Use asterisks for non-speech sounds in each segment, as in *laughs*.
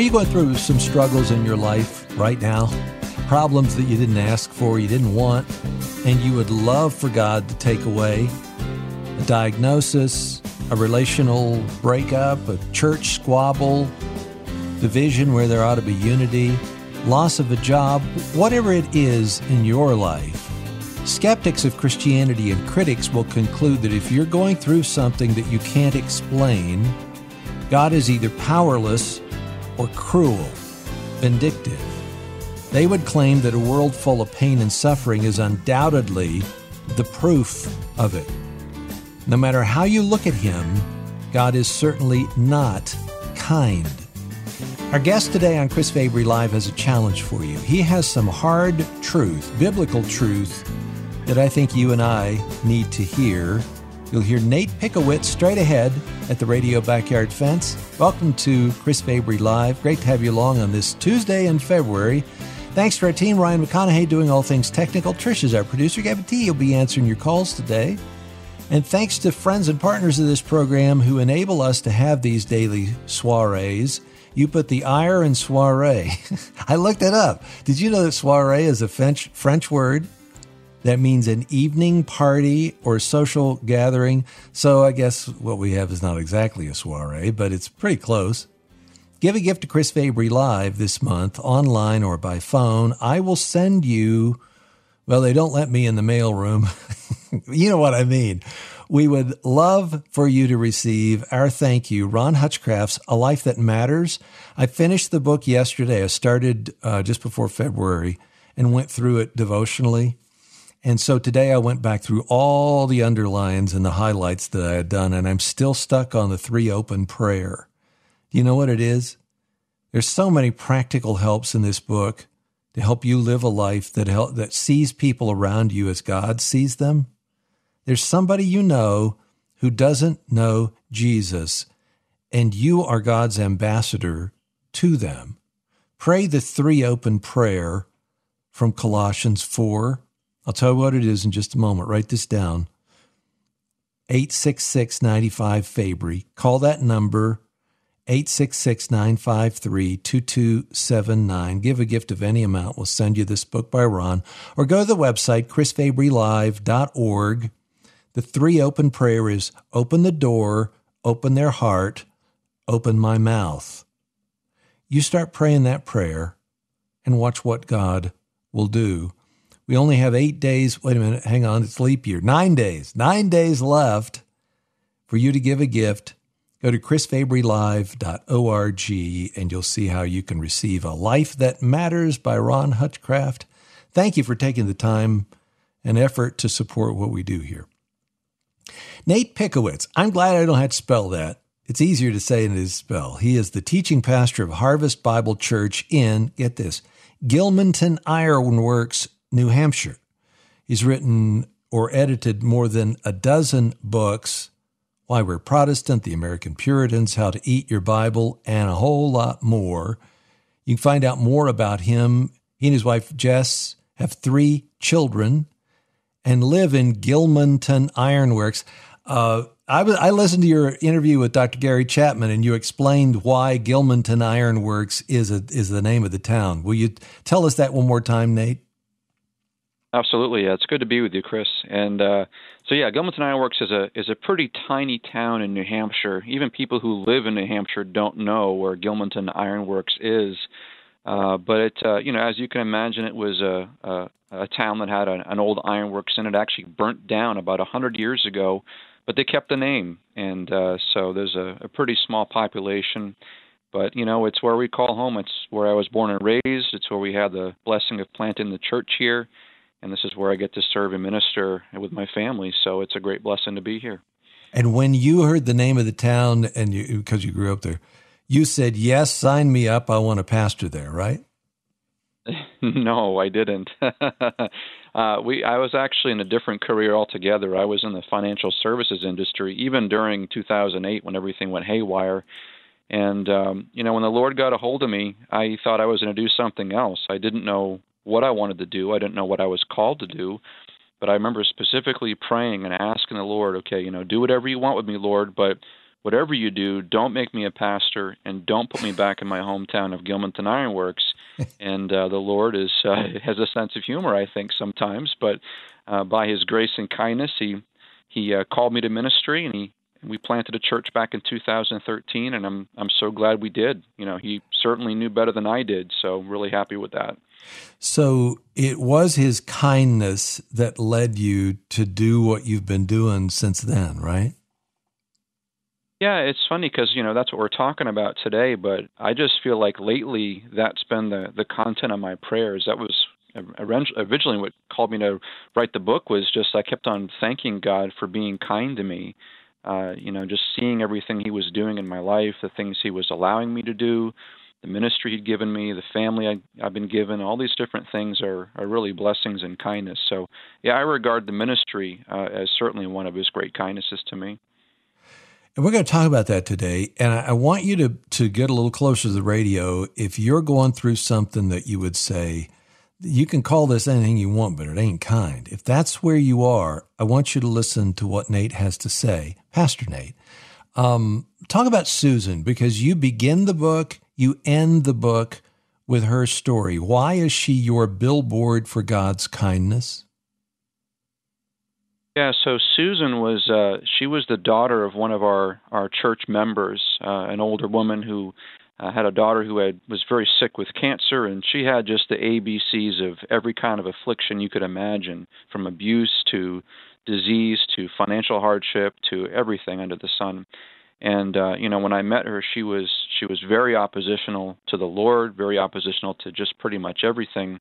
Are you going through some struggles in your life right now? Problems that you didn't ask for, you didn't want, and you would love for God to take away? A diagnosis, a relational breakup, a church squabble, division where there ought to be unity, loss of a job, whatever it is in your life. Skeptics of Christianity and critics will conclude that if you're going through something that you can't explain, God is either powerless or cruel, vindictive. They would claim that a world full of pain and suffering is undoubtedly the proof of it. No matter how you look at Him, God is certainly not kind. Our guest today on Chris Fabry Live has a challenge for you. He has some hard truth, biblical truth, that I think you and I need to hear You'll hear Nate Pickowicz straight ahead at the Radio Backyard Fence. Welcome to Chris Fabry Live. Great to have you along on this Tuesday in February. Thanks to our team, Ryan McConaughey doing all things technical. Trish is our producer. Gavin T will be answering your calls today. And thanks to friends and partners of this program who enable us to have these daily soirees. You put the ire in soiree. *laughs* I looked it up. Did you know that soiree is a French, French word that means an evening party or social gathering. So I guess what we have is not exactly a soiree, but it's pretty close. Give a gift to Chris Fabry Live this month, online or by phone. I will send you, well, they don't let me in the mail room. *laughs* you know what I mean. We would love for you to receive our thank you, Ron Hutchcraft's A Life That Matters. I finished the book yesterday. I started uh, just before February and went through it devotionally. And so today I went back through all the underlines and the highlights that I had done, and I'm still stuck on the three open prayer. Do you know what it is? There's so many practical helps in this book to help you live a life that help, that sees people around you as God sees them. There's somebody you know who doesn't know Jesus, and you are God's ambassador to them. Pray the three open prayer from Colossians 4 I'll tell you what it is in just a moment. Write this down 866 95 Fabry. Call that number 866 953 2279. Give a gift of any amount. We'll send you this book by Ron. Or go to the website, chrisfabrylive.org. The three open prayer is open the door, open their heart, open my mouth. You start praying that prayer and watch what God will do. We only have eight days. Wait a minute. Hang on. It's leap year. Nine days. Nine days left for you to give a gift. Go to chrisfabrylive.org and you'll see how you can receive A Life That Matters by Ron Hutchcraft. Thank you for taking the time and effort to support what we do here. Nate Pickowicz. I'm glad I don't have to spell that. It's easier to say than it is to spell. He is the teaching pastor of Harvest Bible Church in, get this, Gilmanton Ironworks, New Hampshire. He's written or edited more than a dozen books Why We're Protestant, The American Puritans, How to Eat Your Bible, and a whole lot more. You can find out more about him. He and his wife Jess have three children and live in Gilmanton Ironworks. Uh, I, I listened to your interview with Dr. Gary Chapman, and you explained why Gilmanton Ironworks is a, is the name of the town. Will you tell us that one more time, Nate? Absolutely, yeah. It's good to be with you, Chris. And uh, so, yeah, Gilmanton Ironworks is a is a pretty tiny town in New Hampshire. Even people who live in New Hampshire don't know where Gilmanton Ironworks is. Uh, but it, uh, you know, as you can imagine, it was a a, a town that had a, an old ironworks and it actually burnt down about a hundred years ago. But they kept the name, and uh, so there's a, a pretty small population. But you know, it's where we call home. It's where I was born and raised. It's where we had the blessing of planting the church here and this is where I get to serve and minister with my family. So it's a great blessing to be here. And when you heard the name of the town, and you because you grew up there, you said, "Yes, sign me up. I want to pastor there." Right? *laughs* no, I didn't. *laughs* uh, we I was actually in a different career altogether. I was in the financial services industry, even during 2008 when everything went haywire. And um, you know, when the Lord got a hold of me, I thought I was going to do something else. I didn't know what I wanted to do. I didn't know what I was called to do, but I remember specifically praying and asking the Lord, okay, you know, do whatever you want with me, Lord, but whatever you do, don't make me a pastor and don't put me back in my hometown of Gilmanton Ironworks. *laughs* and uh, the Lord is uh, has a sense of humor, I think, sometimes. But uh, by His grace and kindness, He He uh, called me to ministry, and He we planted a church back in 2013, and I'm I'm so glad we did. You know, He certainly knew better than I did, so I'm really happy with that. So it was His kindness that led you to do what you've been doing since then, right? Yeah, it's funny because you know that's what we're talking about today. But I just feel like lately that's been the the content of my prayers. That was originally what called me to write the book was just I kept on thanking God for being kind to me. Uh, you know, just seeing everything He was doing in my life, the things He was allowing me to do, the ministry He'd given me, the family I, I've been given. All these different things are are really blessings and kindness. So yeah, I regard the ministry uh, as certainly one of His great kindnesses to me. And we're going to talk about that today. And I, want you to, to get a little closer to the radio. If you're going through something that you would say, you can call this anything you want, but it ain't kind. If that's where you are, I want you to listen to what Nate has to say. Pastor Nate, um, talk about Susan because you begin the book, you end the book with her story. Why is she your billboard for God's kindness? Yeah, so Susan was uh, she was the daughter of one of our our church members, uh, an older woman who uh, had a daughter who had was very sick with cancer, and she had just the ABCs of every kind of affliction you could imagine, from abuse to disease to financial hardship to everything under the sun. And uh, you know, when I met her, she was she was very oppositional to the Lord, very oppositional to just pretty much everything.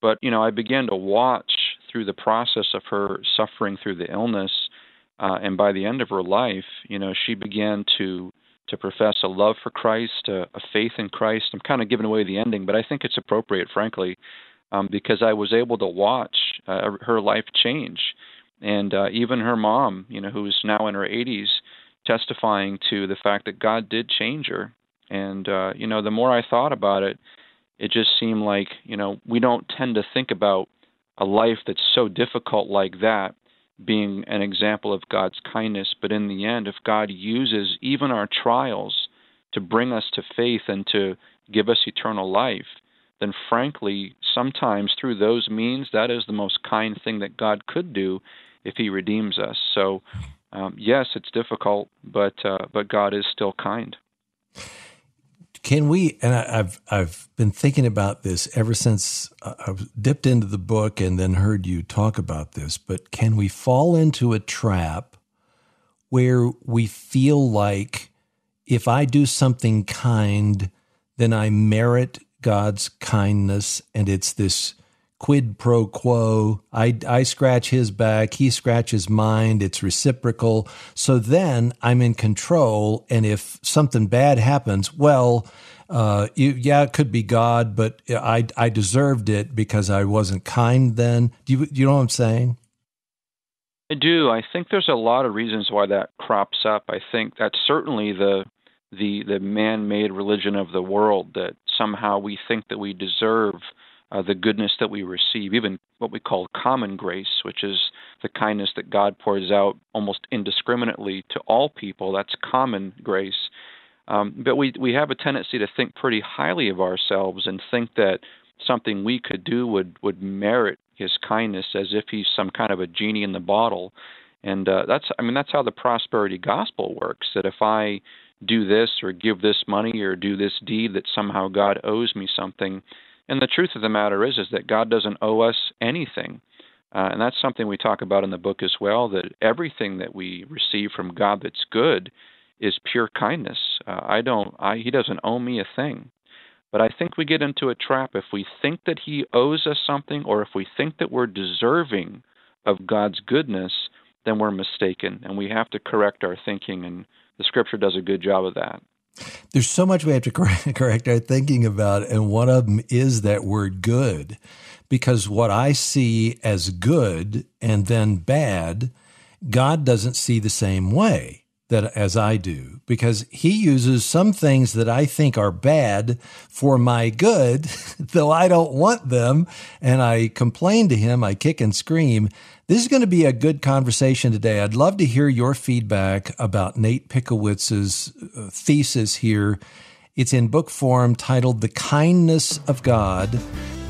But you know, I began to watch through the process of her suffering through the illness, uh, and by the end of her life, you know, she began to to profess a love for Christ, a, a faith in Christ. I'm kind of giving away the ending, but I think it's appropriate, frankly, um, because I was able to watch uh, her life change, and uh, even her mom, you know, who's now in her 80s, testifying to the fact that God did change her. And uh, you know, the more I thought about it, it just seemed like you know we don't tend to think about a life that's so difficult like that being an example of God's kindness. But in the end, if God uses even our trials to bring us to faith and to give us eternal life, then frankly, sometimes through those means, that is the most kind thing that God could do if He redeems us. So, um, yes, it's difficult, but uh, but God is still kind. Can we? And I, have I've been thinking about this ever since I've dipped into the book and then heard you talk about this. But can we fall into a trap where we feel like if I do something kind, then I merit God's kindness, and it's this quid pro quo. I, I scratch his back, he scratches mine. It's reciprocal. So then I'm in control. And if something bad happens, well, uh, you, yeah, it could be God, but I, I deserved it because I wasn't kind then. Do you, you know what I'm saying? I do. I think there's a lot of reasons why that crops up. I think that's certainly the the the man-made religion of the world that somehow we think that we deserve uh, the goodness that we receive, even what we call common grace, which is the kindness that God pours out almost indiscriminately to all people. That's common grace. Um, but we we have a tendency to think pretty highly of ourselves and think that something we could do would would merit His kindness, as if He's some kind of a genie in the bottle. And uh, that's I mean that's how the prosperity gospel works. That if I do this or give this money or do this deed, that somehow God owes me something. And the truth of the matter is, is that God doesn't owe us anything. Uh, and that's something we talk about in the book as well that everything that we receive from God that's good is pure kindness. Uh, I don't, I, He doesn't owe me a thing. But I think we get into a trap if we think that He owes us something or if we think that we're deserving of God's goodness, then we're mistaken. And we have to correct our thinking. And the scripture does a good job of that. There's so much we have to *laughs* correct our thinking about, and one of them is that word good. Because what I see as good and then bad, God doesn't see the same way that as I do because he uses some things that I think are bad for my good, *laughs* though I don't want them. And I complain to him, I kick and scream. This is going to be a good conversation today. I'd love to hear your feedback about Nate Pickowicz's uh, thesis here. It's in book form titled The Kindness of God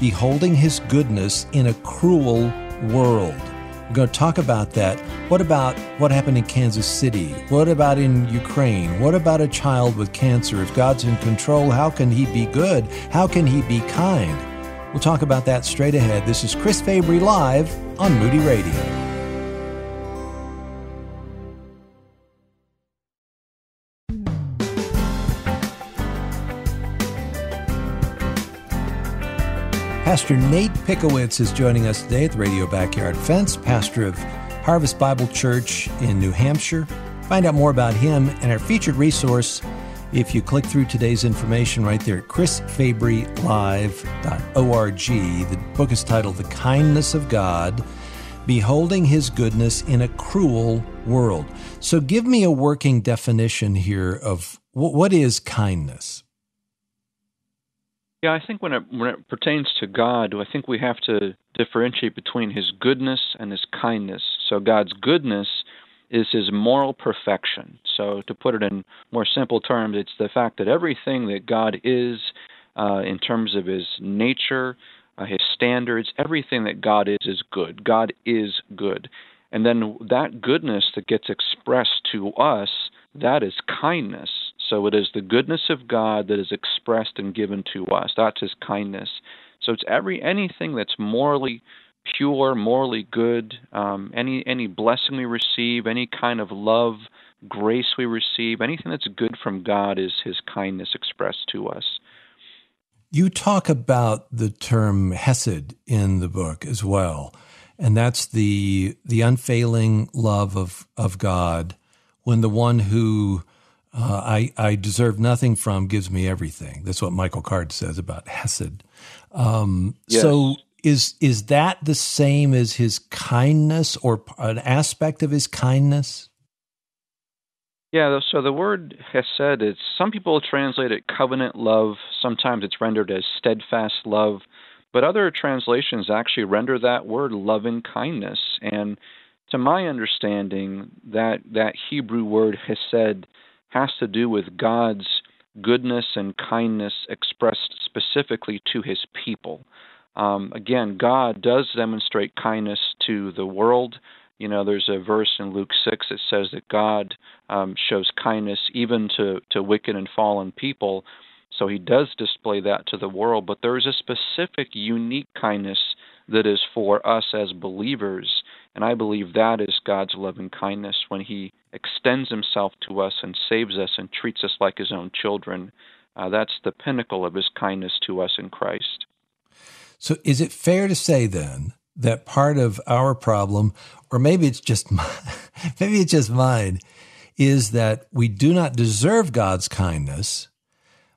Beholding His Goodness in a Cruel World. We're going to talk about that. What about what happened in Kansas City? What about in Ukraine? What about a child with cancer? If God's in control, how can He be good? How can He be kind? We'll talk about that straight ahead. This is Chris Fabry Live on Moody Radio. Pastor Nate Pickowicz is joining us today at the Radio Backyard Fence, pastor of Harvest Bible Church in New Hampshire. Find out more about him and our featured resource if you click through today's information right there at chrisfabrylive.org. The book is titled The Kindness of God Beholding His Goodness in a Cruel World. So, give me a working definition here of what is kindness? Yeah, I think when it, when it pertains to God, I think we have to differentiate between His goodness and His kindness. So, God's goodness is His moral perfection. So, to put it in more simple terms, it's the fact that everything that God is, uh, in terms of His nature, uh, His standards, everything that God is, is good. God is good. And then that goodness that gets expressed to us, that is kindness. So it is the goodness of God that is expressed and given to us. That's His kindness. So it's every anything that's morally pure, morally good, um, any any blessing we receive, any kind of love, grace we receive, anything that's good from God is His kindness expressed to us. You talk about the term hesed in the book as well, and that's the the unfailing love of of God when the one who uh, I, I deserve nothing from gives me everything. That's what Michael Card says about Hesed. Um, yes. So is is that the same as his kindness or an aspect of his kindness? Yeah, so the word hesed is some people translate it covenant love. Sometimes it's rendered as steadfast love, but other translations actually render that word loving kindness. And to my understanding, that that Hebrew word hesed has to do with God's goodness and kindness expressed specifically to his people. Um, again, God does demonstrate kindness to the world. You know, there's a verse in Luke 6 that says that God um, shows kindness even to, to wicked and fallen people. So he does display that to the world, but there is a specific, unique kindness that is for us as believers. And I believe that is God's loving kindness when He extends Himself to us and saves us and treats us like His own children. Uh, that's the pinnacle of His kindness to us in Christ. So, is it fair to say then that part of our problem, or maybe it's just *laughs* my, maybe it's just mine, is that we do not deserve God's kindness,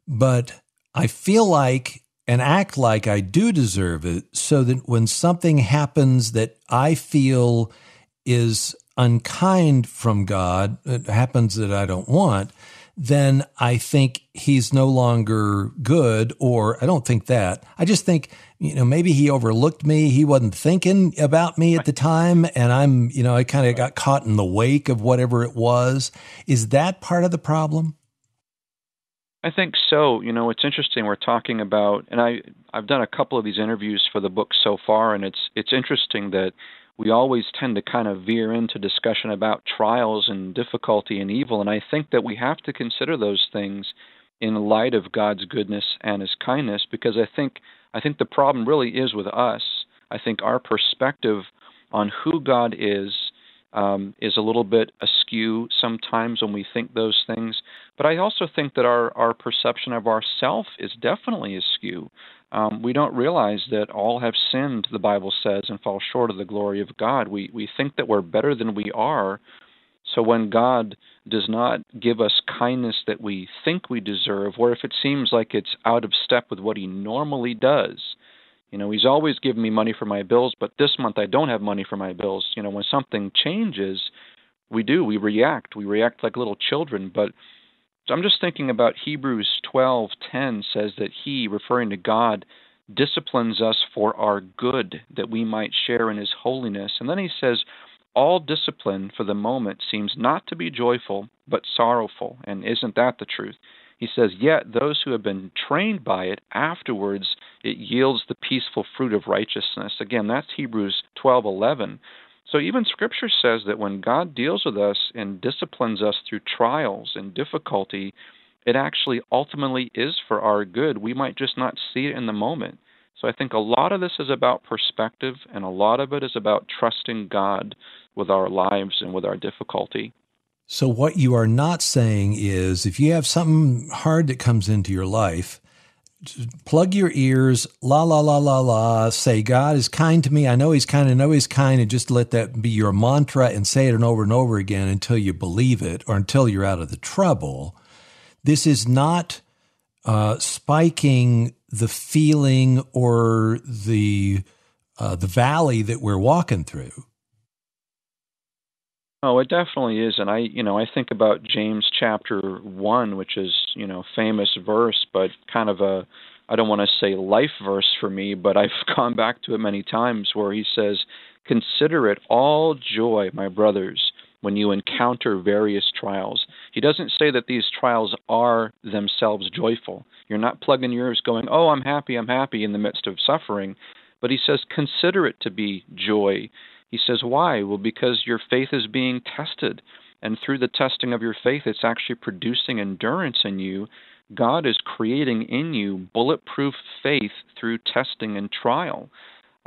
but I feel like and act like I do deserve it so that when something happens that I feel is unkind from God, it happens that I don't want, then I think he's no longer good, or I don't think that. I just think, you know, maybe he overlooked me. He wasn't thinking about me at the time. And I'm, you know, I kind of got caught in the wake of whatever it was. Is that part of the problem? I think so. You know, it's interesting. We're talking about, and I I've done a couple of these interviews for the book so far, and it's it's interesting that we always tend to kind of veer into discussion about trials and difficulty and evil, and I think that we have to consider those things in light of God's goodness and His kindness, because I think I think the problem really is with us. I think our perspective on who God is um, is a little bit askew sometimes when we think those things. But I also think that our, our perception of ourself is definitely askew. Um, we don't realize that all have sinned, the Bible says, and fall short of the glory of God. We, we think that we're better than we are. So when God does not give us kindness that we think we deserve, or if it seems like it's out of step with what He normally does, you know, he's always given me money for my bills, but this month I don't have money for my bills. You know, when something changes, we do. We react. We react like little children. But so I'm just thinking about Hebrews 12:10 says that He, referring to God, disciplines us for our good, that we might share in His holiness. And then He says, all discipline for the moment seems not to be joyful, but sorrowful. And isn't that the truth? He says, Yet those who have been trained by it, afterwards it yields the peaceful fruit of righteousness. Again, that's Hebrews 12:11. So even Scripture says that when God deals with us and disciplines us through trials and difficulty, it actually ultimately is for our good. We might just not see it in the moment. So I think a lot of this is about perspective, and a lot of it is about trusting God with our lives and with our difficulty. So, what you are not saying is if you have something hard that comes into your life, plug your ears, la, la, la, la, la, say, God is kind to me. I know He's kind. I know He's kind. And just let that be your mantra and say it over and over again until you believe it or until you're out of the trouble. This is not uh, spiking the feeling or the uh, the valley that we're walking through. Oh, it definitely is, and I, you know, I think about James chapter one, which is, you know, famous verse, but kind of a, I don't want to say life verse for me, but I've *laughs* gone back to it many times, where he says, "Consider it all joy, my brothers, when you encounter various trials." He doesn't say that these trials are themselves joyful. You're not plugging yours going, "Oh, I'm happy, I'm happy," in the midst of suffering, but he says, "Consider it to be joy." He says, Why? Well, because your faith is being tested. And through the testing of your faith, it's actually producing endurance in you. God is creating in you bulletproof faith through testing and trial.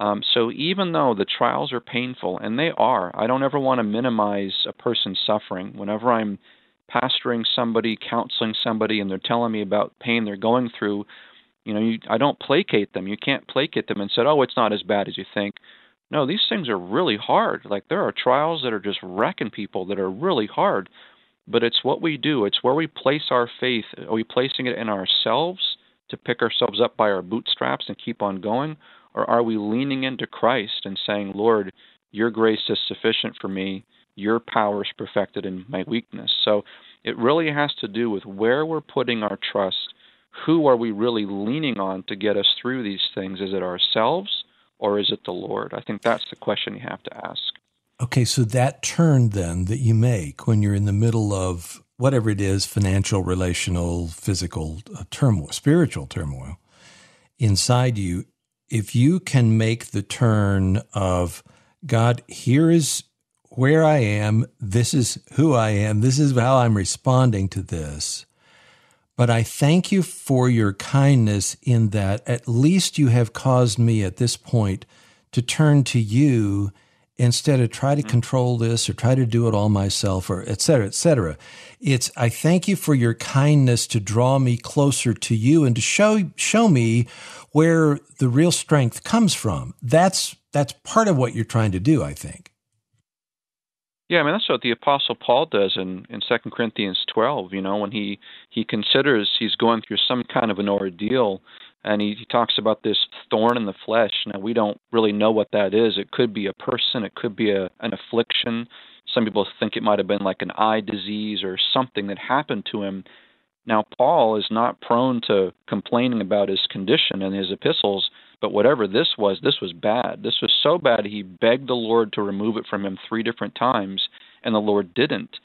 Um, so even though the trials are painful, and they are, I don't ever want to minimize a person's suffering. Whenever I'm pastoring somebody, counseling somebody, and they're telling me about pain they're going through, you know, you, I don't placate them. You can't placate them and say, "Oh, it's not as bad as you think." No, these things are really hard. Like there are trials that are just wrecking people that are really hard. But it's what we do. It's where we place our faith. Are we placing it in ourselves to pick ourselves up by our bootstraps and keep on going? Or are we leaning into Christ and saying, Lord, your grace is sufficient for me. Your power is perfected in my weakness. So it really has to do with where we're putting our trust. Who are we really leaning on to get us through these things? Is it ourselves or is it the Lord? I think that's the question you have to ask. Okay, so that turn then that you make when you're in the middle of whatever it is financial, relational, physical uh, turmoil, spiritual turmoil inside you, if you can make the turn of God, here is where I am, this is who I am, this is how I'm responding to this. But I thank you for your kindness in that at least you have caused me at this point to turn to you instead of try to mm-hmm. control this or try to do it all myself or et cetera, et cetera. It's, I thank you for your kindness to draw me closer to you and to show, show me where the real strength comes from. That's, that's part of what you're trying to do, I think. Yeah, I mean that's what the Apostle Paul does in in Second Corinthians twelve. You know, when he he considers he's going through some kind of an ordeal, and he, he talks about this thorn in the flesh. Now we don't really know what that is. It could be a person. It could be a an affliction. Some people think it might have been like an eye disease or something that happened to him. Now Paul is not prone to complaining about his condition in his epistles but whatever this was, this was bad. This was so bad he begged the Lord to remove it from him three different times, and the Lord didn't.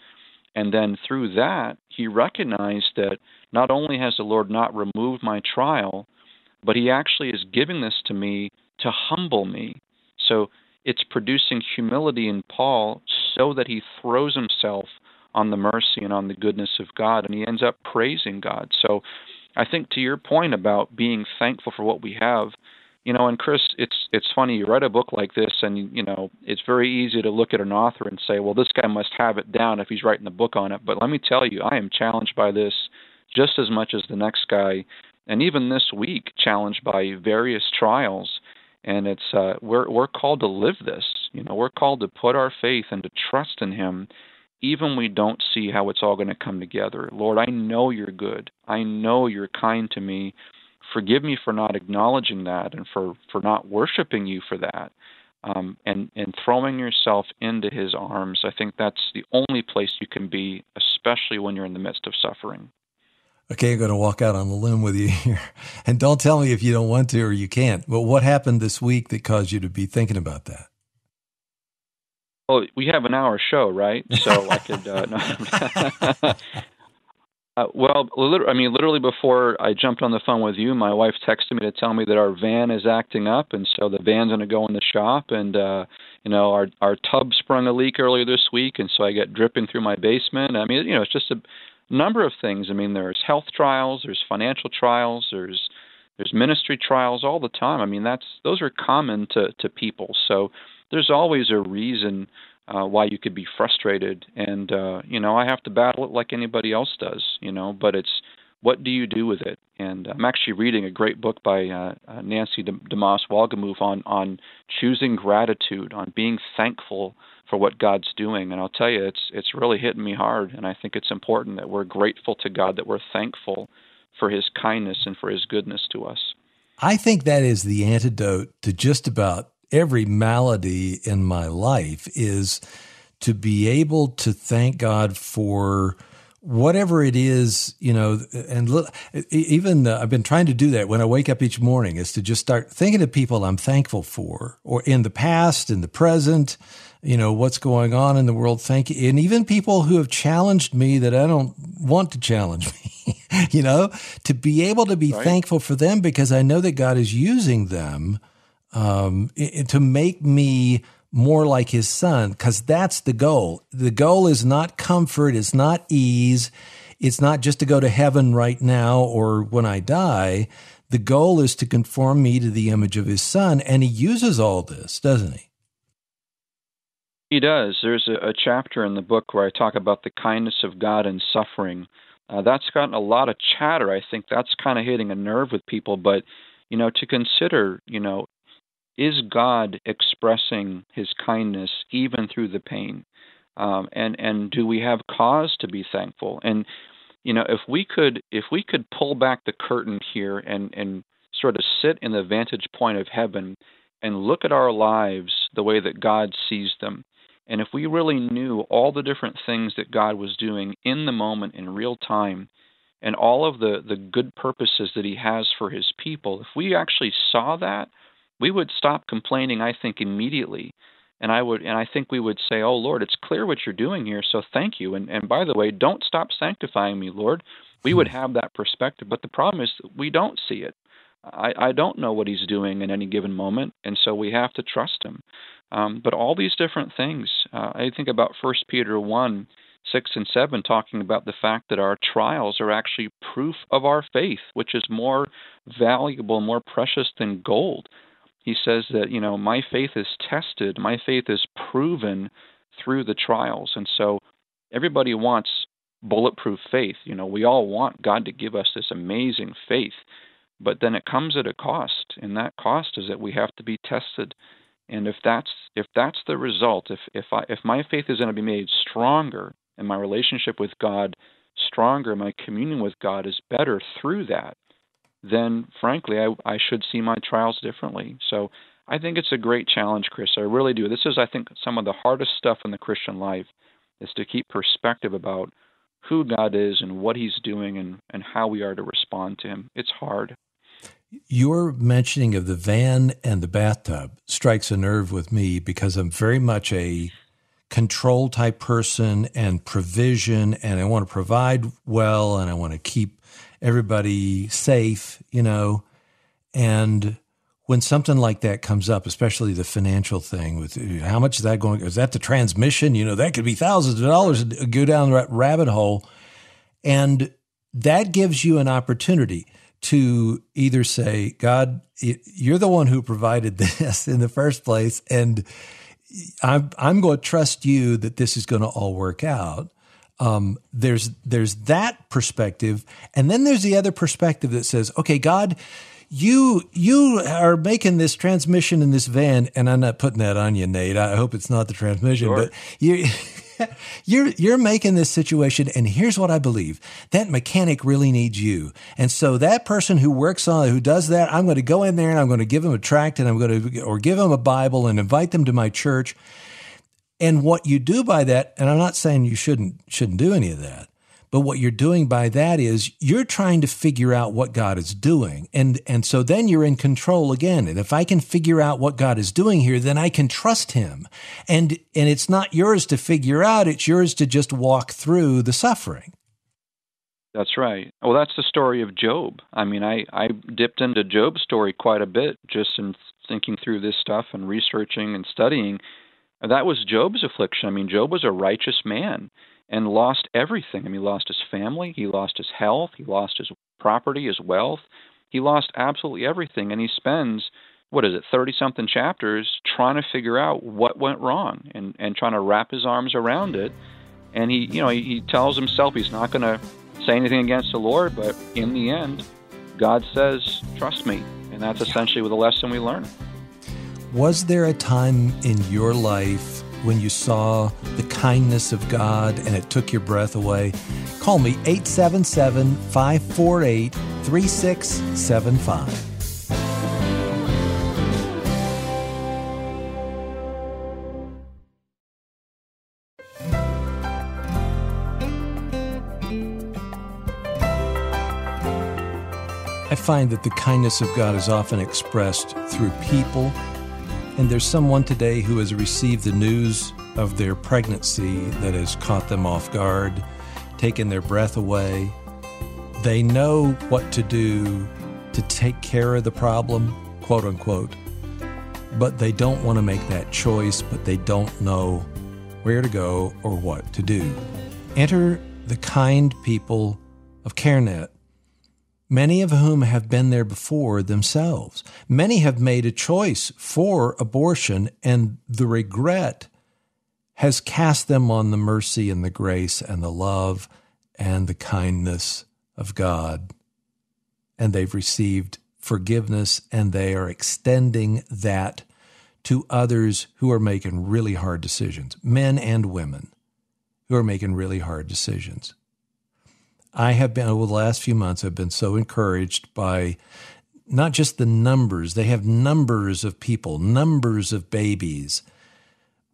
And then through that, he recognized that not only has the Lord not removed my trial, but he actually is giving this to me to humble me. So it's producing humility in Paul so that he throws himself on the mercy and on the goodness of God, and he ends up praising God. So I think to your point about being thankful for what we have, you know and chris it's it's funny you write a book like this and you know it's very easy to look at an author and say well this guy must have it down if he's writing a book on it but let me tell you i am challenged by this just as much as the next guy and even this week challenged by various trials and it's uh we're we're called to live this you know we're called to put our faith and to trust in him even we don't see how it's all going to come together lord i know you're good i know you're kind to me forgive me for not acknowledging that and for for not worshiping you for that um, and and throwing yourself into His arms. I think that's the only place you can be, especially when you're in the midst of suffering. Okay, I'm going to walk out on the limb with you *laughs* here, and don't tell me if you don't want to or you can't. But what happened this week that caused you to be thinking about that? Well, we have an hour show, right? So I could. Uh, *laughs* no. Uh, well, I mean, literally before I jumped on the phone with you, my wife texted me to tell me that our van is acting up, and so the van's going to go in the shop. And uh, you know, our our tub sprung a leak earlier this week, and so I get dripping through my basement. I mean, you know, it's just a number of things. I mean, there's health trials, there's financial trials, there's there's ministry trials all the time. I mean, that's those are common to to people. So there's always a reason uh, why you could be frustrated. And uh, you know, I have to battle it like anybody else does. You know, but it's what do you do with it? And I'm actually reading a great book by uh, uh Nancy DeMoss Wolgemuth on on choosing gratitude, on being thankful for what God's doing. And I'll tell you, it's it's really hitting me hard. And I think it's important that we're grateful to God, that we're thankful for His kindness and for His goodness to us. I think that is the antidote to just about every malady in my life is to be able to thank God for whatever it is, you know, and look, even uh, I've been trying to do that when I wake up each morning is to just start thinking of people I'm thankful for, or in the past, in the present, you know, what's going on in the world. Thank you. And even people who have challenged me that I don't want to challenge *laughs* me, you know, to be able to be right. thankful for them because I know that God is using them um, to make me more like his son, because that's the goal. The goal is not comfort, it's not ease, it's not just to go to heaven right now or when I die. The goal is to conform me to the image of his son, and he uses all this, doesn't he? He does. There's a, a chapter in the book where I talk about the kindness of God in suffering. Uh, that's gotten a lot of chatter. I think that's kind of hitting a nerve with people, but you know, to consider, you know, is God expressing His kindness even through the pain? Um, and and do we have cause to be thankful? And you know, if we could if we could pull back the curtain here and and sort of sit in the vantage point of heaven and look at our lives the way that God sees them. And if we really knew all the different things that God was doing in the moment in real time and all of the, the good purposes that He has for His people, if we actually saw that, we would stop complaining, I think, immediately. And I would and I think we would say, Oh Lord, it's clear what you're doing here, so thank you. And and by the way, don't stop sanctifying me, Lord. We hmm. would have that perspective. But the problem is we don't see it. I, I don't know what he's doing in any given moment, and so we have to trust him. Um, but all these different things, uh, I think about First Peter one, six and seven, talking about the fact that our trials are actually proof of our faith, which is more valuable, more precious than gold. He says that you know my faith is tested my faith is proven through the trials. And so everybody wants bulletproof faith. You know we all want god to give us this amazing faith but then it comes at a cost and that cost is that we have to be tested and if that's if that's the result if if i if my faith is going to be made stronger and my relationship with god stronger my communion with god is better through that then frankly, I, I should see my trials differently. So I think it's a great challenge, Chris. I really do. This is, I think, some of the hardest stuff in the Christian life is to keep perspective about who God is and what He's doing and, and how we are to respond to Him. It's hard. Your mentioning of the van and the bathtub strikes a nerve with me because I'm very much a control type person and provision, and I want to provide well and I want to keep everybody safe, you know. And when something like that comes up, especially the financial thing with how much is that going, is that the transmission? You know, that could be thousands of dollars go down that rabbit hole. And that gives you an opportunity to either say, God, you're the one who provided *laughs* this in the first place. And I'm, I'm going to trust you that this is going to all work out um, there's there's that perspective, and then there's the other perspective that says, okay, God, you you are making this transmission in this van, and I'm not putting that on you, Nate. I hope it's not the transmission, sure. but you *laughs* *laughs* you're you're making this situation and here's what I believe. That mechanic really needs you. And so that person who works on who does that, I'm going to go in there and I'm going to give them a tract and I'm going to or give them a Bible and invite them to my church. And what you do by that, and I'm not saying you shouldn't shouldn't do any of that. But what you're doing by that is you're trying to figure out what God is doing. And, and so then you're in control again. And if I can figure out what God is doing here, then I can trust him. And, and it's not yours to figure out. It's yours to just walk through the suffering. That's right. Well, that's the story of Job. I mean, I, I dipped into Job's story quite a bit just in thinking through this stuff and researching and studying. That was Job's affliction. I mean, Job was a righteous man and lost everything. I mean, he lost his family, he lost his health, he lost his property, his wealth. He lost absolutely everything, and he spends what is it, thirty something chapters trying to figure out what went wrong and and trying to wrap his arms around it. And he, you know, he, he tells himself he's not going to say anything against the Lord, but in the end, God says, "Trust me," and that's essentially the lesson we learn. Was there a time in your life when you saw the kindness of God and it took your breath away, call me 877 548 3675. I find that the kindness of God is often expressed through people and there's someone today who has received the news of their pregnancy that has caught them off guard, taken their breath away. They know what to do to take care of the problem, quote unquote, but they don't want to make that choice, but they don't know where to go or what to do. Enter the kind people of CareNet many of whom have been there before themselves. Many have made a choice for abortion, and the regret has cast them on the mercy and the grace and the love and the kindness of God. And they've received forgiveness, and they are extending that to others who are making really hard decisions, men and women who are making really hard decisions. I have been over the last few months, I've been so encouraged by not just the numbers, they have numbers of people, numbers of babies,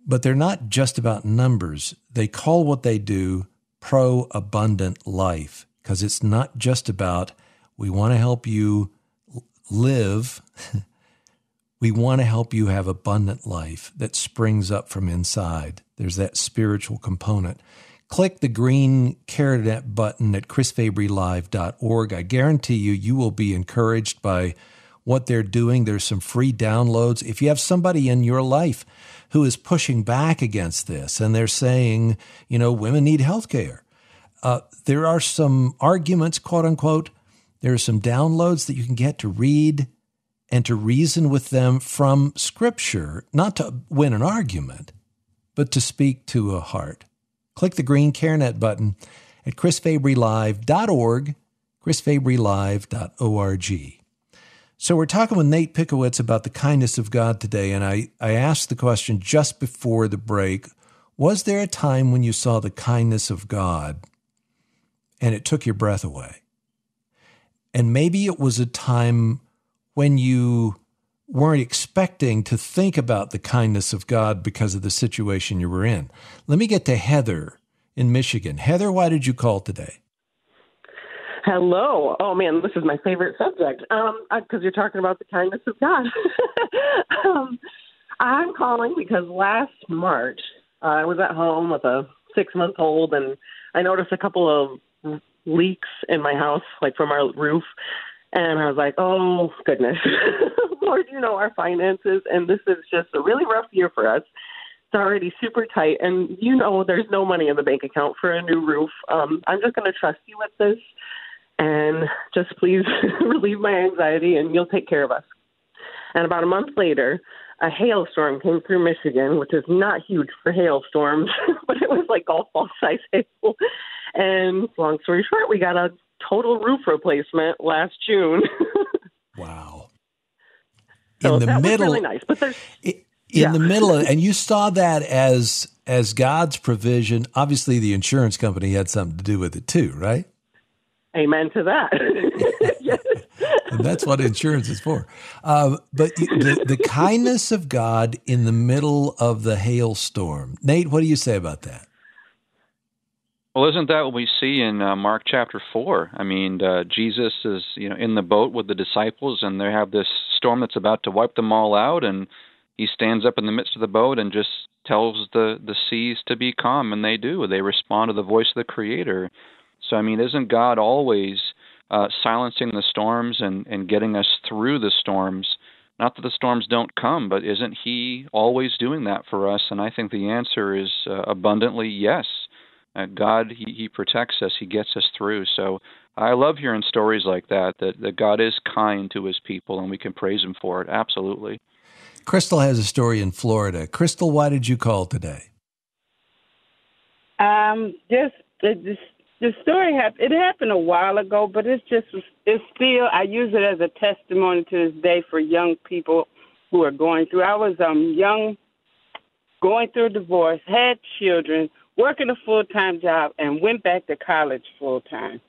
but they're not just about numbers. They call what they do pro abundant life because it's not just about we want to help you live. *laughs* we want to help you have abundant life that springs up from inside. There's that spiritual component click the green CareNet button at chrisfabrylive.org. I guarantee you, you will be encouraged by what they're doing. There's some free downloads. If you have somebody in your life who is pushing back against this and they're saying, you know, women need health care, uh, there are some arguments, quote unquote. There are some downloads that you can get to read and to reason with them from Scripture, not to win an argument, but to speak to a heart click the green CareNet button at chrisfabrylive.org, chrisfabrylive.org. So we're talking with Nate Pickowicz about the kindness of God today, and I, I asked the question just before the break, was there a time when you saw the kindness of God and it took your breath away? And maybe it was a time when you weren't expecting to think about the kindness of God because of the situation you were in. Let me get to Heather in Michigan. Heather, why did you call today? Hello. Oh man, this is my favorite subject. Um, because you're talking about the kindness of God. *laughs* um, I'm calling because last March uh, I was at home with a six month old, and I noticed a couple of leaks in my house, like from our roof. And I was like, oh, goodness. *laughs* Lord, you know our finances, and this is just a really rough year for us. It's already super tight, and you know there's no money in the bank account for a new roof. Um, I'm just going to trust you with this, and just please *laughs* relieve my anxiety, and you'll take care of us. And about a month later, a hailstorm came through Michigan, which is not huge for hailstorms, *laughs* but it was like golf ball size hail. And long story short, we got a total roof replacement last June. *laughs* wow. So in the middle, really nice. But there's in Yeah. the middle of, *laughs* and you saw that as as God's provision. Obviously, the insurance company had something to do with it too, right? Amen to that. *laughs* yes. and that's what insurance is for. Um, but the, the kindness of God in the middle of the hailstorm. Nate, what do you say about that? Well, isn't that what we see in uh, Mark chapter four? I mean, uh, Jesus is you know in the boat with the disciples, and they have this storm that's about to wipe them all out, and he stands up in the midst of the boat and just tells the the seas to be calm, and they do. They respond to the voice of the Creator. So, I mean, isn't God always uh, silencing the storms and and getting us through the storms? Not that the storms don't come, but isn't He always doing that for us? And I think the answer is uh, abundantly yes. Uh, God, he, he protects us. He gets us through. So I love hearing stories like that, that. That God is kind to His people, and we can praise Him for it. Absolutely. Crystal has a story in Florida. Crystal, why did you call today? Um, just the, the the story happened. It happened a while ago, but it's just it's still. I use it as a testimony to this day for young people who are going through. I was um young, going through a divorce, had children, working a full time job, and went back to college full time.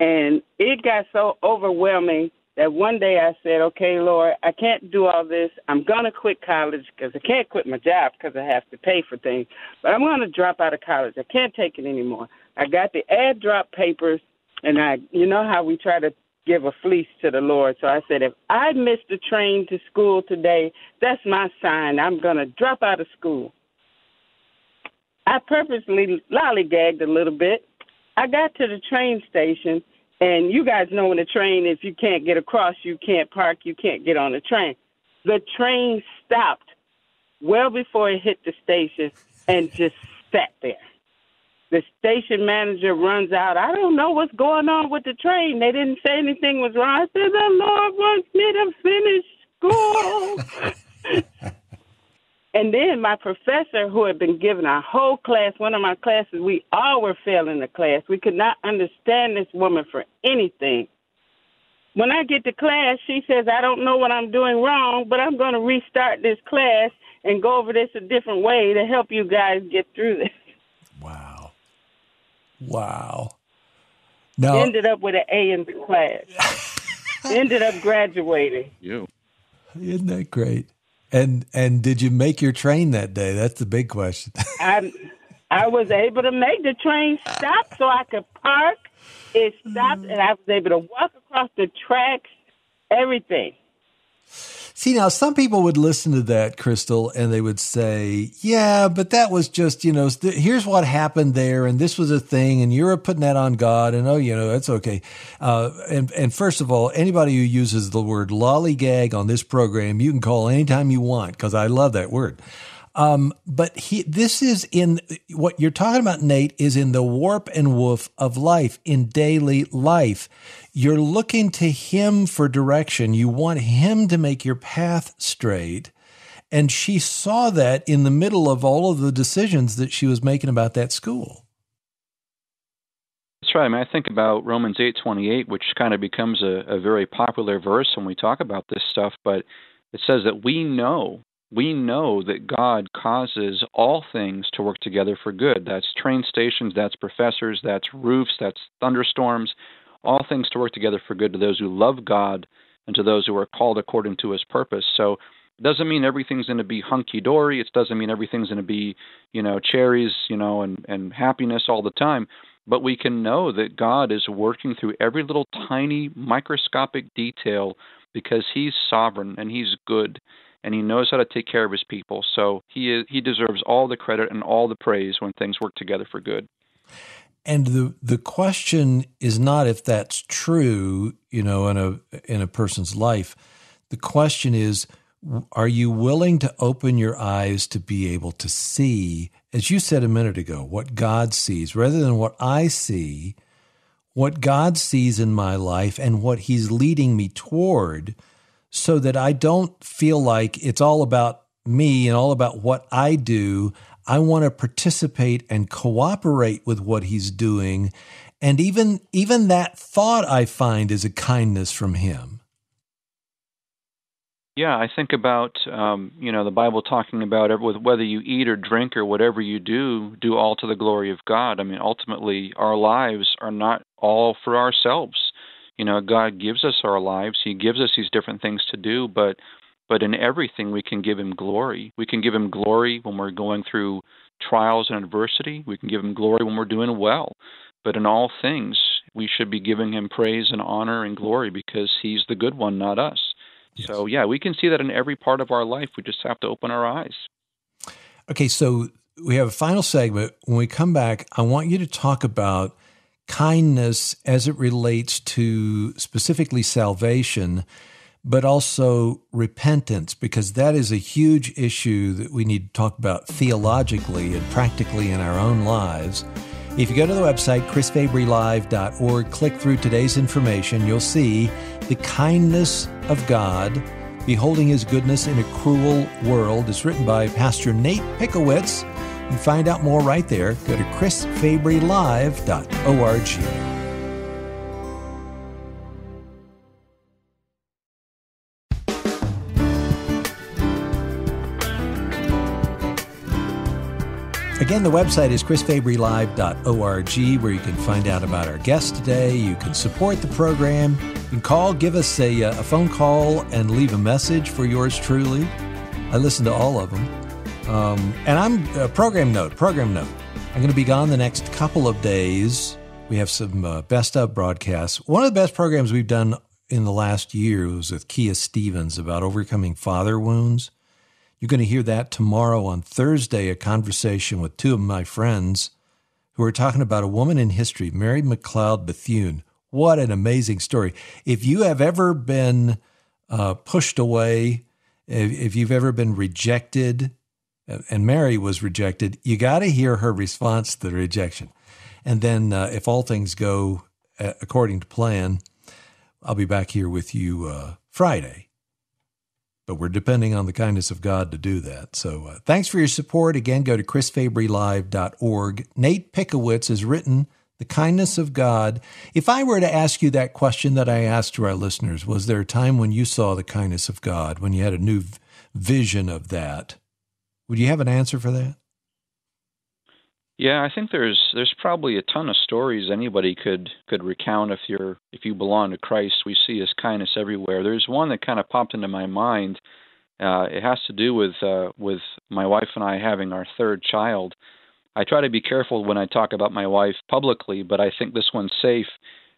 And it got so overwhelming that one day I said, "Okay, Lord, I can't do all this. I'm gonna quit college because I can't quit my job because I have to pay for things. But I'm gonna drop out of college. I can't take it anymore." I got the ad drop papers, and I, you know how we try to give a fleece to the Lord. So I said, if I miss the train to school today, that's my sign. I'm gonna drop out of school. I purposely lollygagged a little bit. I got to the train station, and you guys know when the train, if you can't get across, you can't park, you can't get on the train. The train stopped well before it hit the station and just sat there. The station manager runs out. I don't know what's going on with the train. They didn't say anything was wrong. I said, The Lord wants me to finish school. *laughs* And then my professor, who had been giving our whole class, one of my classes, we all were failing the class. We could not understand this woman for anything. When I get to class, she says, I don't know what I'm doing wrong, but I'm going to restart this class and go over this a different way to help you guys get through this. Wow. Wow. Now, Ended up with an A in the class. *laughs* Ended up graduating. You. isn't that great? And and did you make your train that day? That's the big question. *laughs* I I was able to make the train stop so I could park. It stopped, and I was able to walk across the tracks. Everything. See, now some people would listen to that, Crystal, and they would say, yeah, but that was just, you know, th- here's what happened there, and this was a thing, and you're putting that on God, and oh, you know, that's okay. Uh, and, and first of all, anybody who uses the word lollygag on this program, you can call anytime you want, because I love that word. Um, but he, this is in what you're talking about, Nate, is in the warp and woof of life, in daily life. You're looking to him for direction. You want him to make your path straight. And she saw that in the middle of all of the decisions that she was making about that school. That's right. I mean, I think about Romans eight twenty eight, which kind of becomes a, a very popular verse when we talk about this stuff. But it says that we know, we know that God causes all things to work together for good. That's train stations, that's professors, that's roofs, that's thunderstorms, all things to work together for good to those who love God and to those who are called according to His purpose. So it doesn't mean everything's going to be hunky dory. It doesn't mean everything's going to be, you know, cherries, you know, and and happiness all the time but we can know that God is working through every little tiny microscopic detail because he's sovereign and he's good and he knows how to take care of his people. So he is, he deserves all the credit and all the praise when things work together for good. And the the question is not if that's true, you know, in a in a person's life. The question is are you willing to open your eyes to be able to see, as you said a minute ago, what God sees rather than what I see, what God sees in my life and what He's leading me toward, so that I don't feel like it's all about me and all about what I do. I want to participate and cooperate with what He's doing. And even, even that thought I find is a kindness from Him. Yeah, I think about um, you know the Bible talking about with whether you eat or drink or whatever you do, do all to the glory of God. I mean, ultimately, our lives are not all for ourselves. You know, God gives us our lives; He gives us these different things to do, but but in everything we can give Him glory. We can give Him glory when we're going through trials and adversity. We can give Him glory when we're doing well. But in all things, we should be giving Him praise and honor and glory because He's the good one, not us. Yes. So, yeah, we can see that in every part of our life. We just have to open our eyes. Okay, so we have a final segment. When we come back, I want you to talk about kindness as it relates to specifically salvation, but also repentance, because that is a huge issue that we need to talk about theologically and practically in our own lives. If you go to the website, chrisfabrylive.org, click through today's information, you'll see the kindness of God, beholding his goodness in a cruel world. is written by Pastor Nate Pickowicz. You can find out more right there. Go to chrisfabrylive.org. Again, the website is chrisfabrylive.org, where you can find out about our guest today. You can support the program. You can call, give us a, uh, a phone call, and leave a message for yours truly. I listen to all of them. Um, and I'm uh, program note, program note. I'm going to be gone the next couple of days. We have some uh, best of broadcasts. One of the best programs we've done in the last year was with Kia Stephens about overcoming father wounds. You're going to hear that tomorrow on Thursday, a conversation with two of my friends who are talking about a woman in history, Mary McLeod Bethune. What an amazing story. If you have ever been uh, pushed away, if, if you've ever been rejected, and Mary was rejected, you got to hear her response to the rejection. And then, uh, if all things go uh, according to plan, I'll be back here with you uh, Friday but we're depending on the kindness of God to do that. So uh, thanks for your support. Again, go to chrisfabrylive.org. Nate Pickowicz has written The Kindness of God. If I were to ask you that question that I asked to our listeners, was there a time when you saw the kindness of God, when you had a new vision of that? Would you have an answer for that? Yeah, I think there's there's probably a ton of stories anybody could could recount if you're if you belong to Christ. We see His kindness everywhere. There's one that kind of popped into my mind. Uh, it has to do with uh, with my wife and I having our third child. I try to be careful when I talk about my wife publicly, but I think this one's safe.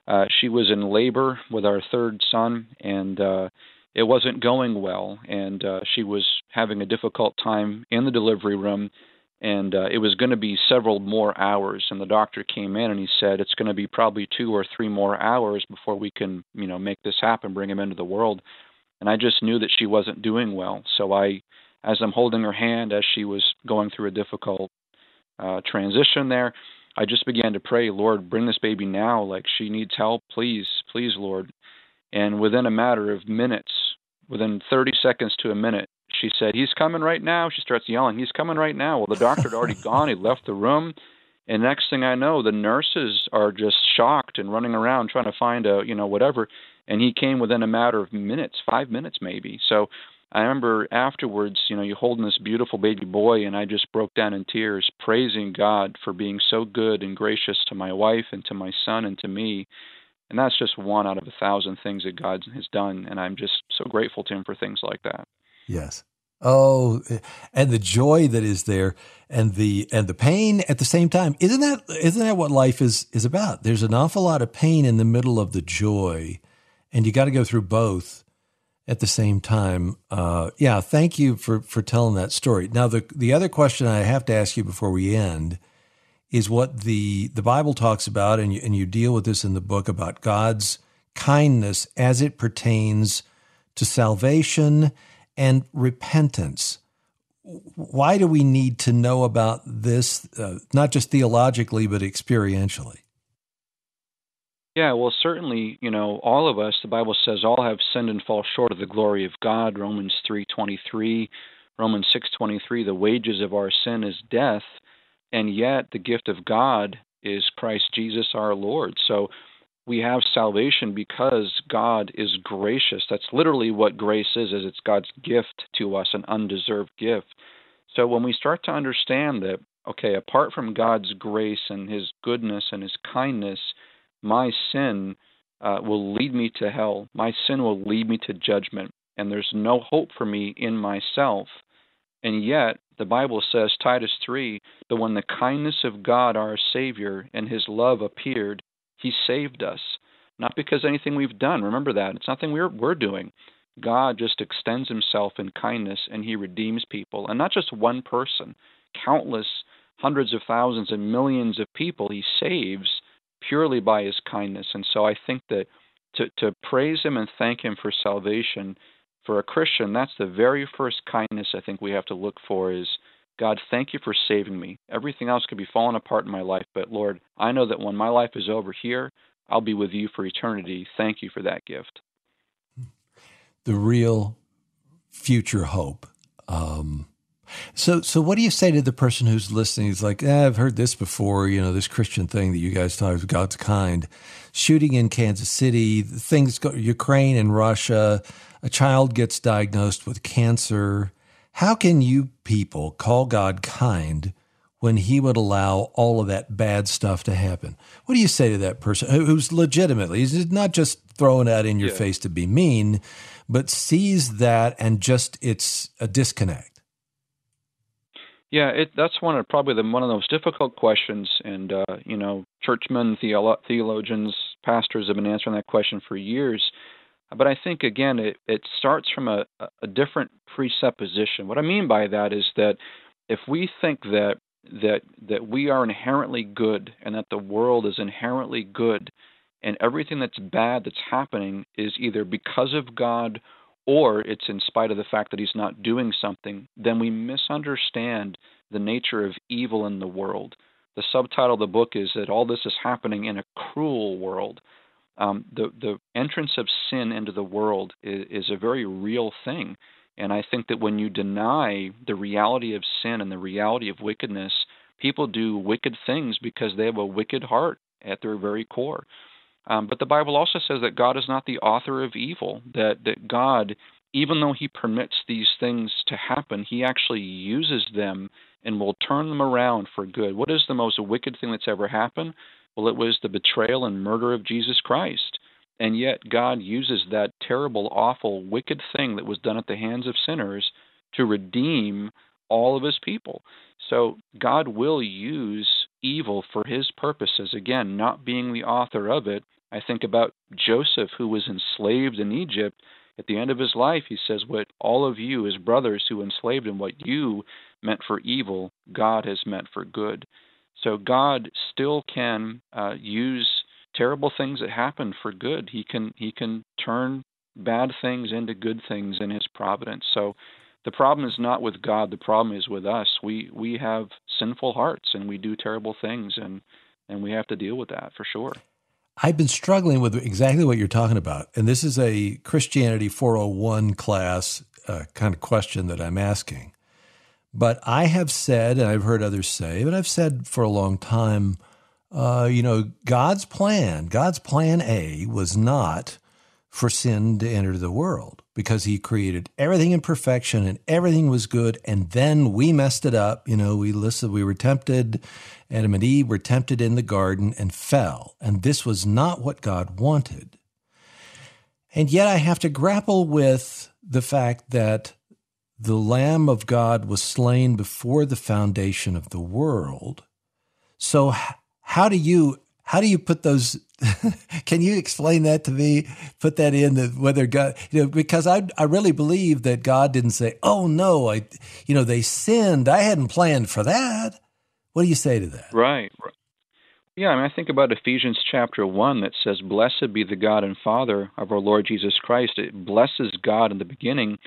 Uh, she was in labor with our third son, and uh, it wasn't going well, and uh, she was having a difficult time in the delivery room and uh, it was going to be several more hours and the doctor came in and he said it's going to be probably two or three more hours before we can you know make this happen bring him into the world. And i just knew that she wasn't doing well so i as i'm holding her hand as she was going through a difficult uh, transition there i just began to pray lord bring this baby now like she needs help please please lord. And within a matter of minutes within 30 seconds to a minute she said, He's coming right now. She starts yelling, He's coming right now. Well, the doctor had already *laughs* gone. He left the room. And next thing I know, the nurses are just shocked and running around trying to find a, you know, whatever. And he came within a matter of minutes, five minutes maybe. So I remember afterwards, you know, you holding this beautiful baby boy, and I just broke down in tears, praising God for being so good and gracious to my wife and to my son and to me. And that's just one out of a thousand things that God has done. And I'm just so grateful to Him for things like that. Yes. Oh, and the joy that is there and the and the pain at the same time. Isn't that isn't that what life is is about? There's an awful lot of pain in the middle of the joy, and you got to go through both at the same time. Uh, yeah, thank you for for telling that story. Now, the the other question I have to ask you before we end is what the the Bible talks about, and you, and you deal with this in the book about God's kindness as it pertains to salvation and repentance. Why do we need to know about this, uh, not just theologically, but experientially? Yeah, well, certainly, you know, all of us. The Bible says all have sinned and fall short of the glory of God. Romans three twenty three, Romans six twenty three. The wages of our sin is death, and yet the gift of God is Christ Jesus our Lord. So we have salvation because God is gracious. That's literally what grace is, is it's God's gift to us, an undeserved gift. So when we start to understand that, okay, apart from God's grace and his goodness and his kindness, my sin uh, will lead me to hell. My sin will lead me to judgment. And there's no hope for me in myself. And yet, the Bible says, Titus 3, but when the kindness of God our Savior and his love appeared, he saved us. Not because anything we've done. Remember that. It's nothing we're, we're doing. God just extends himself in kindness and he redeems people. And not just one person, countless hundreds of thousands and millions of people he saves purely by his kindness. And so I think that to, to praise him and thank him for salvation for a Christian, that's the very first kindness I think we have to look for is God, thank you for saving me. Everything else could be falling apart in my life, but Lord, I know that when my life is over here, I'll be with you for eternity. Thank you for that gift. The real future hope. Um, so, so what do you say to the person who's listening? He's like, eh, I've heard this before. You know, this Christian thing that you guys talk about, God's kind. Shooting in Kansas City, things go Ukraine and Russia. A child gets diagnosed with cancer. How can you people call God kind when He would allow all of that bad stuff to happen? What do you say to that person who's legitimately, he's not just throwing that in your yeah. face to be mean, but sees that and just it's a disconnect? Yeah, it, that's one of probably the one of the most difficult questions, and uh, you know, churchmen, theolo- theologians, pastors have been answering that question for years. But I think again, it, it starts from a, a different presupposition. What I mean by that is that if we think that that that we are inherently good and that the world is inherently good, and everything that's bad that's happening is either because of God or it's in spite of the fact that he's not doing something, then we misunderstand the nature of evil in the world. The subtitle of the book is that all this is happening in a cruel world. Um, the the entrance of sin into the world is, is a very real thing, and I think that when you deny the reality of sin and the reality of wickedness, people do wicked things because they have a wicked heart at their very core. Um, but the Bible also says that God is not the author of evil, that, that God, even though He permits these things to happen, He actually uses them and will turn them around for good. What is the most wicked thing that's ever happened? Well, it was the betrayal and murder of Jesus Christ. And yet, God uses that terrible, awful, wicked thing that was done at the hands of sinners to redeem all of his people. So, God will use evil for his purposes. Again, not being the author of it, I think about Joseph, who was enslaved in Egypt. At the end of his life, he says, What all of you, his brothers who enslaved him, what you meant for evil, God has meant for good. So God still can uh, use terrible things that happen for good. He can he can turn bad things into good things in His providence. So the problem is not with God. The problem is with us. We we have sinful hearts and we do terrible things, and and we have to deal with that for sure. I've been struggling with exactly what you're talking about. And this is a Christianity 401 class uh, kind of question that I'm asking. But I have said, and I've heard others say, but I've said for a long time, uh, you know, God's plan, God's plan A was not for sin to enter the world because he created everything in perfection and everything was good. And then we messed it up. You know, we listened, we were tempted Adam and Eve were tempted in the garden and fell, and this was not what God wanted. And yet I have to grapple with the fact that the Lamb of God was slain before the foundation of the world. So how do you how do you put those *laughs* can you explain that to me put that in the whether god you know because i i really believe that god didn't say oh no i you know they sinned i hadn't planned for that what do you say to that? Right. Yeah, I mean, I think about Ephesians chapter 1 that says, Blessed be the God and Father of our Lord Jesus Christ. It blesses God in the beginning.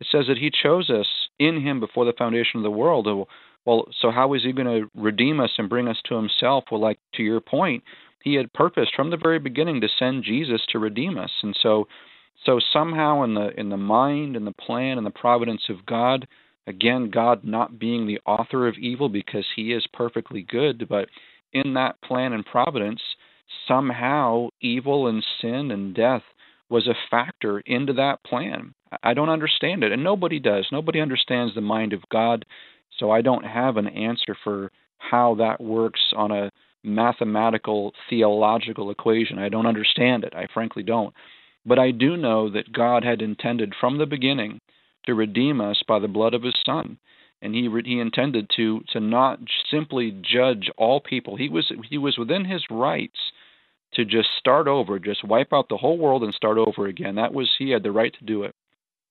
It says that He chose us in Him before the foundation of the world. Uh, well, so how is He going to redeem us and bring us to Himself? Well, like to your point, He had purposed from the very beginning to send Jesus to redeem us. And so, so somehow in the in the mind and the plan and the providence of God, Again, God not being the author of evil because he is perfectly good, but in that plan and providence, somehow evil and sin and death was a factor into that plan. I don't understand it, and nobody does. Nobody understands the mind of God, so I don't have an answer for how that works on a mathematical theological equation. I don't understand it. I frankly don't. But I do know that God had intended from the beginning to redeem us by the blood of his son. And he he intended to to not simply judge all people. He was he was within his rights to just start over, just wipe out the whole world and start over again. That was he had the right to do it.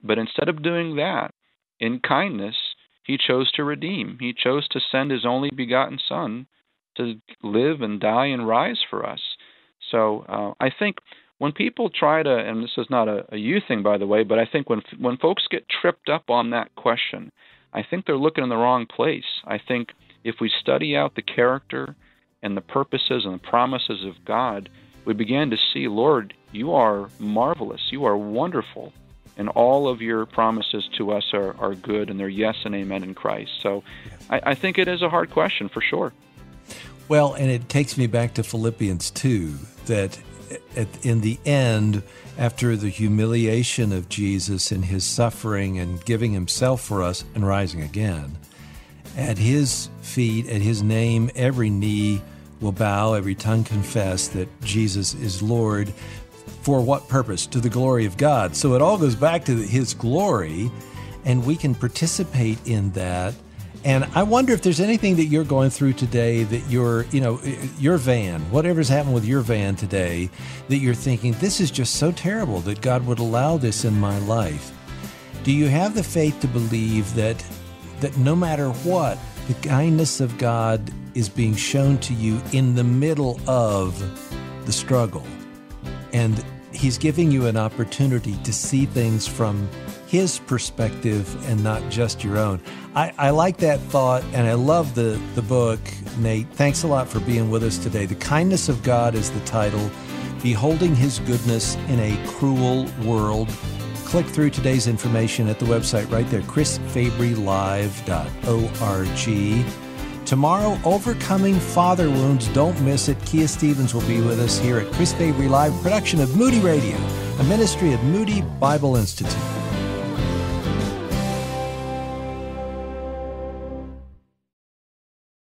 But instead of doing that, in kindness, he chose to redeem. He chose to send his only begotten son to live and die and rise for us. So uh, I think when people try to, and this is not a, a you thing, by the way, but I think when when folks get tripped up on that question, I think they're looking in the wrong place. I think if we study out the character and the purposes and the promises of God, we began to see, Lord, you are marvelous, you are wonderful, and all of your promises to us are, are good, and they're yes and amen in Christ. So I, I think it is a hard question for sure. Well, and it takes me back to Philippians 2 that at, in the end, after the humiliation of Jesus and his suffering and giving himself for us and rising again, at his feet, at his name, every knee will bow, every tongue confess that Jesus is Lord. For what purpose? To the glory of God. So it all goes back to his glory, and we can participate in that and I wonder if there's anything that you're going through today that your, you know, your van, whatever's happened with your van today, that you're thinking, this is just so terrible that God would allow this in my life. Do you have the faith to believe that that no matter what, the kindness of God is being shown to you in the middle of the struggle? And He's giving you an opportunity to see things from his perspective and not just your own. I, I, like that thought and I love the, the book, Nate. Thanks a lot for being with us today. The Kindness of God is the title. Beholding His Goodness in a Cruel World. Click through today's information at the website right there, chrisfabrylive.org. Tomorrow, Overcoming Father Wounds. Don't miss it. Kia Stephens will be with us here at Chris Fabry Live, production of Moody Radio, a ministry of Moody Bible Institute.